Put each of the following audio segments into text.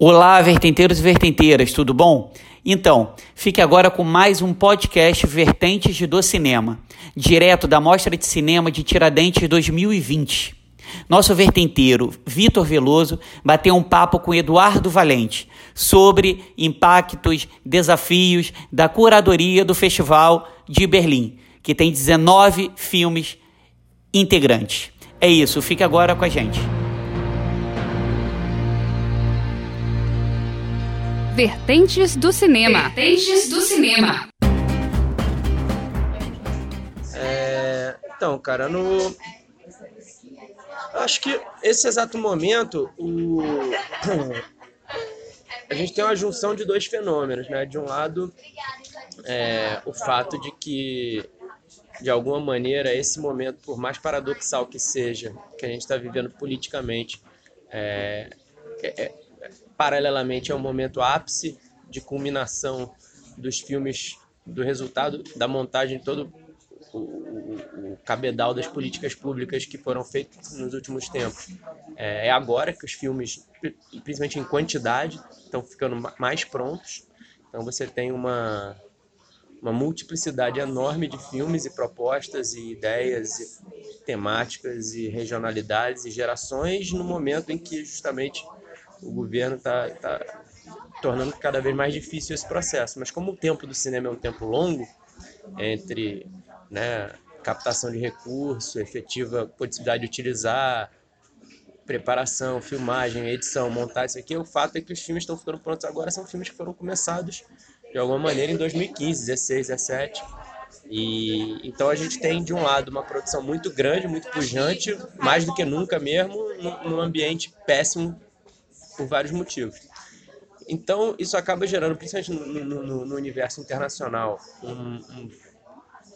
Olá, vertenteiros e vertenteiras, tudo bom? Então, fique agora com mais um podcast Vertentes do Cinema, direto da Mostra de Cinema de Tiradentes 2020. Nosso vertenteiro, Vitor Veloso, bateu um papo com Eduardo Valente sobre impactos, desafios da curadoria do Festival de Berlim, que tem 19 filmes integrantes. É isso, fique agora com a gente. Vertentes do Cinema. Vertentes do Cinema. É, então, cara, no. Acho que esse exato momento, o... a gente tem uma junção de dois fenômenos, né? De um lado, é, o fato de que, de alguma maneira, esse momento, por mais paradoxal que seja, que a gente está vivendo politicamente, é, é, paralelamente é um momento ápice de culminação dos filmes, do resultado da montagem todo o, o, o, cabedal das políticas públicas que foram feitas nos últimos tempos. É, é agora que os filmes, principalmente em quantidade, estão ficando mais prontos. Então você tem uma, uma multiplicidade enorme de filmes e propostas e ideias e temáticas e regionalidades e gerações no momento em que justamente o governo está tá tornando cada vez mais difícil esse processo. Mas como o tempo do cinema é um tempo longo, entre né, captação de recurso, efetiva possibilidade de utilizar, preparação, filmagem, edição, montar isso aqui, o fato é que os filmes estão ficando prontos agora, são filmes que foram começados de alguma maneira em 2015, 16, 17. E então a gente tem de um lado uma produção muito grande, muito pujante, mais do que nunca mesmo, num ambiente péssimo por vários motivos. Então, isso acaba gerando, principalmente no, no, no universo internacional, um, um,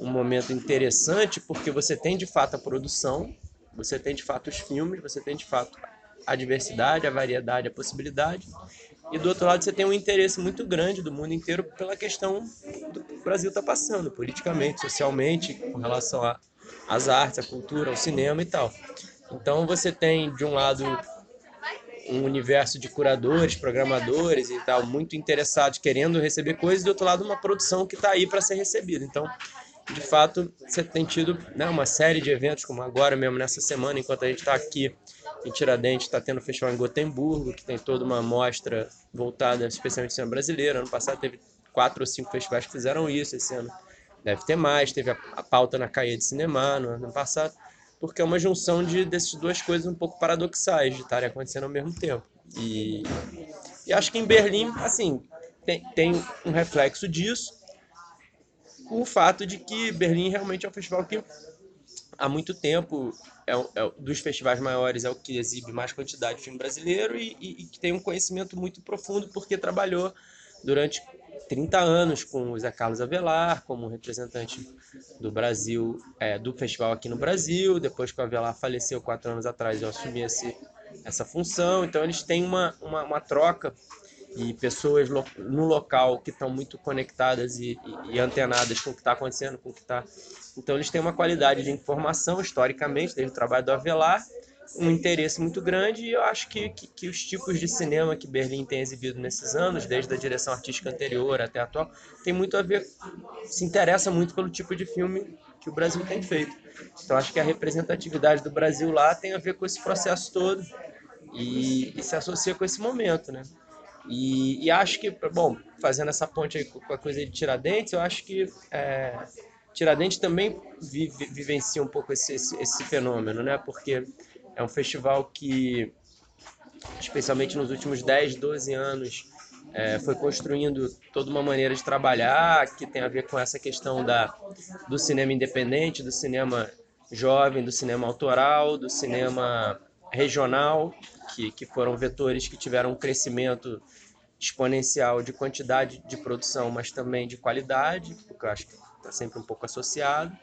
um, momento interessante, porque você tem de fato a produção, você tem de fato os filmes, você tem de fato a diversidade, a variedade, a possibilidade, e do outro lado você tem um interesse muito grande do mundo inteiro pela questão do que o Brasil está passando, politicamente, socialmente, com relação às artes, à cultura, ao cinema e tal. Então você tem, de um lado, um universo de curadores, programadores e tal, muito interessados, querendo receber coisas, e do outro lado, uma produção que está aí para ser recebida. Então, de fato, você tem tido né, uma série de eventos, como agora mesmo, nessa semana, enquanto a gente está aqui em Tiradentes, está tendo o festival em Gotemburgo, que tem toda uma mostra voltada especialmente ao cinema brasileiro. Ano passado teve quatro ou cinco festivais que fizeram isso, esse ano deve ter mais. Teve a, a pauta na Caia de Cinema no ano passado porque é uma junção de dessas duas coisas um pouco paradoxais de estarem acontecendo ao mesmo tempo. E, e acho que em Berlim, assim, tem, tem um reflexo disso, o fato de que Berlim realmente é um festival que há muito tempo é, é, dos festivais maiores é o que exibe mais quantidade de filme brasileiro e, e, e que tem um conhecimento muito profundo porque trabalhou durante 30 anos com o Zé Carlos Avelar como representante do Brasil, é, do festival aqui no Brasil. Depois que o Avelar faleceu quatro anos atrás, eu assumi esse, essa função. Então eles têm uma, uma, uma troca e pessoas no local que estão muito conectadas e, e, e antenadas com o que está acontecendo, com o que está. Então eles têm uma qualidade de informação historicamente desde o trabalho do Avelar um interesse muito grande e eu acho que, que, que, os tipos de cinema que Berlim tem exibido nesses anos, desde a direção artística anterior até a atual, tem muito a ver, se interessa muito pelo tipo de filme que o Brasil tem feito. Então acho que a representatividade do Brasil lá tem a ver com esse processo todo e, e se associa com esse momento, né? E, e, acho que, bom, fazendo essa ponte aí com a coisa de Tiradentes, eu acho que é, Tiradentes também vive, vivencia um pouco esse, esse, esse fenômeno, né? Porque é um festival que, especialmente nos últimos 10, 12 anos, é, foi construindo toda uma maneira de trabalhar que tem a ver com essa questão da, do cinema independente, do cinema jovem, do cinema autoral, do cinema regional, que, que foram vetores que tiveram um crescimento exponencial de quantidade de produção, mas também de qualidade, porque eu acho que está sempre um pouco associado.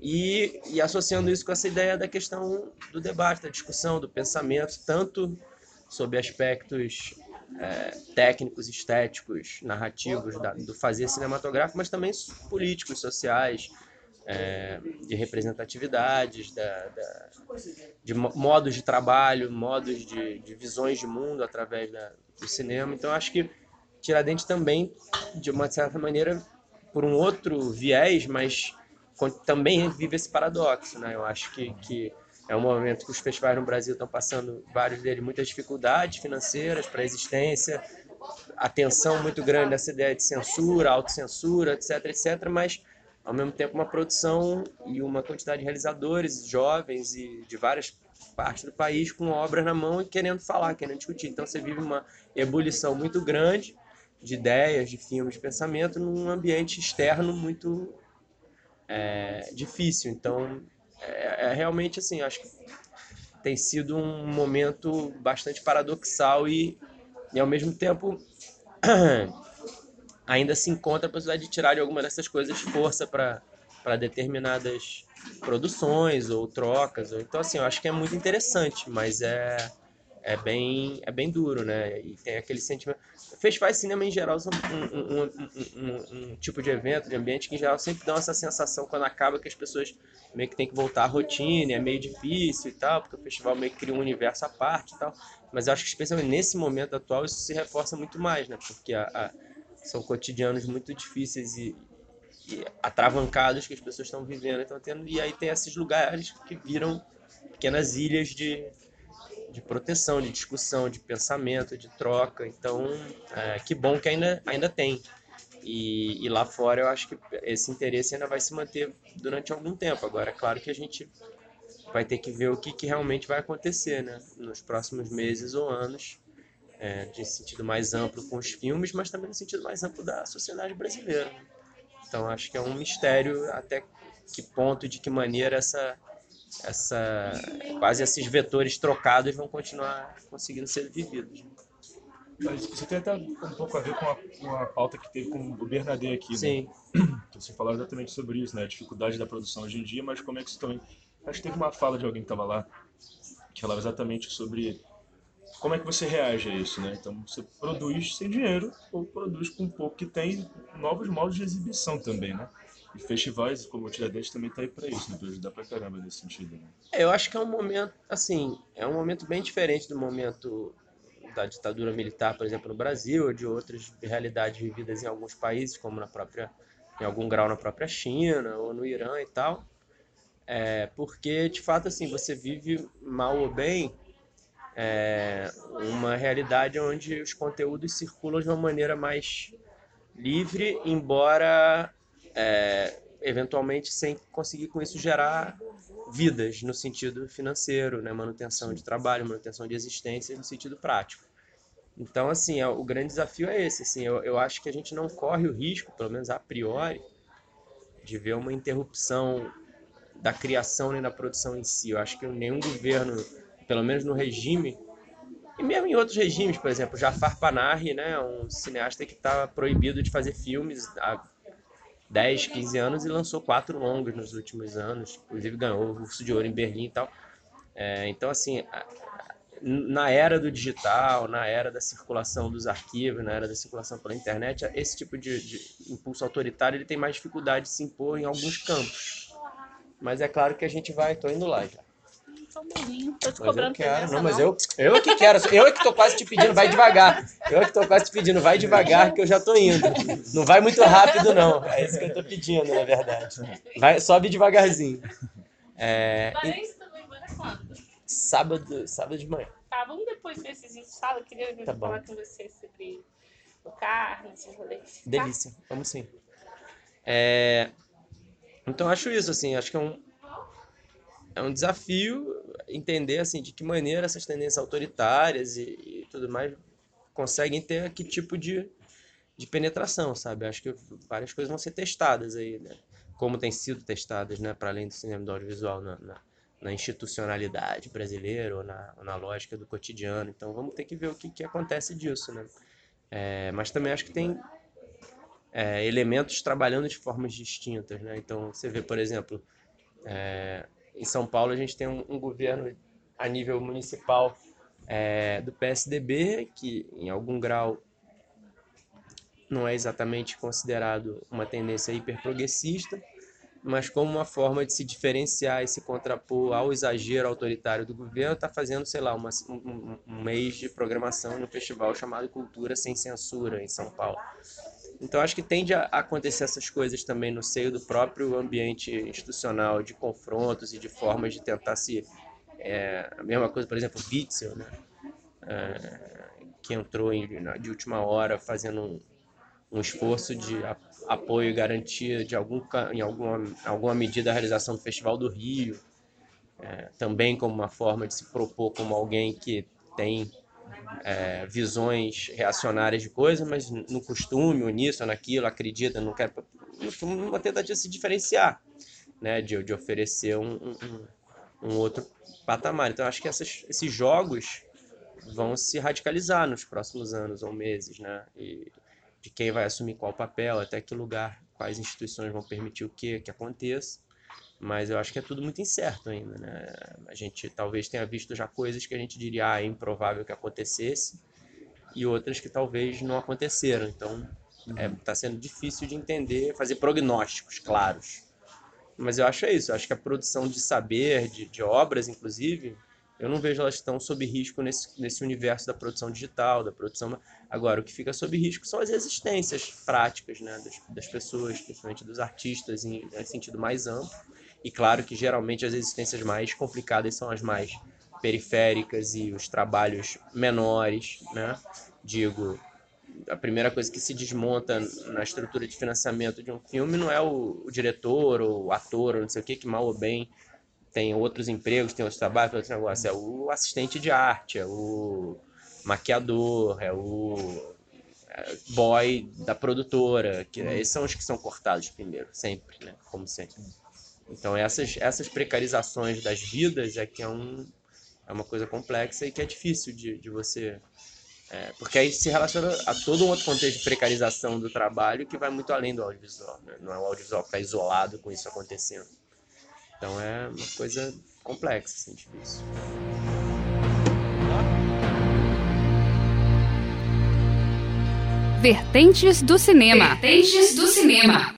E, e associando isso com essa ideia da questão do debate, da discussão, do pensamento, tanto sobre aspectos é, técnicos, estéticos, narrativos da, do fazer cinematográfico, mas também políticos, sociais, é, de representatividades, da, da, de modos de trabalho, modos de, de visões de mundo através do cinema. Então, acho que Tiradentes também, de uma certa maneira, por um outro viés, mas também vive esse paradoxo. Né? Eu acho que, que é um momento que os festivais no Brasil estão passando, vários deles, muitas dificuldades financeiras para a existência, atenção muito grande nessa ideia de censura, autocensura, etc, etc, mas ao mesmo tempo uma produção e uma quantidade de realizadores jovens e de várias partes do país com obras na mão e querendo falar, querendo discutir. Então você vive uma ebulição muito grande de ideias, de filmes, de pensamento num ambiente externo muito é, difícil. Então é, é, realmente assim, acho que tem sido um momento bastante paradoxal e, e ao mesmo tempo ainda se encontra a possibilidade de tirar de alguma dessas coisas força para determinadas produções ou trocas. Então, assim, eu acho que é muito interessante, mas é, é, bem, é bem duro, né? E tem aquele sentimento. Festivais de cinema, em geral, são um, um, um, um, tipo de evento, de ambiente, que, em geral, sempre dão essa sensação, quando acaba, que as pessoas meio que tem que voltar à rotina, é meio difícil e tal, porque o festival meio que cria um universo à parte e tal. Mas eu acho que, especialmente nesse momento atual, isso se reforça muito mais, né? Porque a, a são cotidianos muito difíceis e, e atravancados que as pessoas estão vivendo, estão tendo. E aí tem esses lugares que viram pequenas ilhas de, de proteção, de discussão, de pensamento, de troca. Então, é, que bom que ainda, ainda tem. E, e, lá fora eu acho que esse interesse ainda vai se manter durante algum tempo. Agora, é claro que a gente vai ter que ver o que, que realmente vai acontecer né? nos próximos meses ou anos é, de sentido mais amplo com os filmes, mas também no sentido mais amplo da sociedade brasileira. Então acho que é um mistério até que ponto e de que maneira essa essa quase esses vetores trocados vão continuar conseguindo ser vividos. Isso tem até um pouco a ver com a, com a pauta que teve com o Bernadette aqui, Sim. né? Você falou exatamente sobre isso, né? A dificuldade da produção hoje em dia, mas como é que isso também... Acho que teve uma fala de alguém que estava lá, que falava exatamente sobre como é que você reage a isso, né? Então você produz sem dinheiro ou produz com pouco que tem novos modos de exibição também, né? E festivais como o Tiradentes também tá aí para isso, né? Para ajudar pra caramba nesse sentido. Né? É, eu acho que é um momento, assim, é um momento bem diferente do momento da ditadura militar, por exemplo, no Brasil, ou de outras realidades vividas em alguns países, como na própria, em algum grau na própria China ou no Irã e tal. É, porque, de fato, assim, você vive mal ou bem é, uma realidade onde os conteúdos circulam de uma maneira mais livre, embora é, eventualmente sem conseguir com isso gerar vidas no sentido financeiro, né? manutenção de trabalho, manutenção de existência no sentido prático. Então, assim, é, o grande desafio é esse. Assim, eu, eu acho que a gente não corre o risco, pelo menos a priori, de ver uma interrupção da criação nem da produção em si. Eu acho que nenhum governo pelo menos no regime, e mesmo em outros regimes, por exemplo, Jafar Panahi, né, um cineasta que estava proibido de fazer filmes há 10, 15 anos e lançou quatro longos nos últimos anos, inclusive ganhou o Urso de Ouro em Berlim e tal. É, então, assim, na era do digital, na era da circulação dos arquivos, na era da circulação pela internet, esse tipo de, de impulso autoritário ele tem mais dificuldade de se impor em alguns campos. Mas é claro que a gente vai, tô indo lá já só um beijinho. Tô te mas cobrando eu quero, presença, não, mas eu, eu que quero, eu é que tô quase te pedindo, vai devagar. Eu é que tô quase te pedindo, vai devagar que eu já tô indo. Não vai muito rápido, não. É isso que eu tô pedindo, na verdade. Vai, sobe devagarzinho. É, Valência também, bora quando? sábado, sábado de manhã. Tá, vamos depois desses ensaios. Eu queria Tá bom. falar com você sobre o carro, esses rolês. tá? Delícia, vamos sim. É, então acho isso, assim, acho que é um, é um desafio entender assim de que maneira essas tendências autoritárias e, e tudo mais conseguem ter que tipo de, de penetração, sabe? Acho que várias coisas vão ser testadas aí, né? Como têm sido testadas, né? Para além do cinema do audiovisual na, na, na institucionalidade brasileira ou na, ou na lógica do cotidiano. Então vamos ter que ver o que, que acontece disso, né? É, mas também acho que tem é, elementos trabalhando de formas distintas, né? Então você vê, por exemplo, é, em São Paulo a gente tem um, um governo a nível municipal é, do PSDB, que em algum grau não é exatamente considerado uma tendência hiperprogressista, mas como uma forma de se diferenciar e se contrapor ao exagero autoritário do governo, está fazendo, sei lá, uma, um, um, mês de programação no festival chamado Cultura Sem Censura, em São Paulo. Então, acho que tende a acontecer essas coisas também no seio do próprio ambiente institucional, de confrontos e de formas de tentar se. É, a mesma coisa, por exemplo, o Witzel, né? É, que entrou em, de última hora fazendo um, um esforço de apoio e garantia de algum, em alguma, alguma medida a realização do Festival do Rio, é, também como uma forma de se propor como alguém que tem é, visões reacionárias de coisas, mas no costume, ou nisso, ou naquilo, acredita, não quer. Uma tentativa de se diferenciar, né, de, de oferecer um, um, um outro patamar. Então, acho que essas, esses jogos vão se radicalizar nos próximos anos ou meses, né? E, de quem vai assumir qual papel, até que lugar, quais instituições vão permitir o que que aconteça. Mas eu acho que é tudo muito incerto ainda, né? A gente talvez tenha visto já coisas que a gente diria, ah, é improvável que acontecesse, e outras que talvez não aconteceram. Então, está é, tá sendo difícil de entender, fazer prognósticos claros. Mas eu acho é isso, eu acho que a produção de saber, de, de obras, inclusive, eu não vejo elas tão sob risco nesse, nesse universo da produção digital, da produção. Agora, o que fica sob risco são as existências práticas né, das, das pessoas, principalmente dos artistas, em, em sentido mais amplo. E claro que geralmente as existências mais complicadas são as mais periféricas e os trabalhos menores, né? Digo, a primeira coisa que se desmonta na estrutura de financiamento de um filme não é o, o diretor ou o ator ou não sei o que, que mal ou bem tem outros empregos, tem outros trabalhos, outros negócios. É o assistente de arte, é o maquiador, é o é, boy da produtora, que esses são os que são cortados primeiro, sempre, né? Como sempre. Então essas essas precarizações das vidas é que é um é uma coisa complexa e que é difícil de, de você é, porque aí se relaciona a todo um outro contexto de precarização do trabalho que vai muito além do audiovisual. Né? Não é o audiovisual que está isolado com isso acontecendo. Então é uma coisa complexa, assim, difícil. Vertentes do cinema. Vertentes do cinema.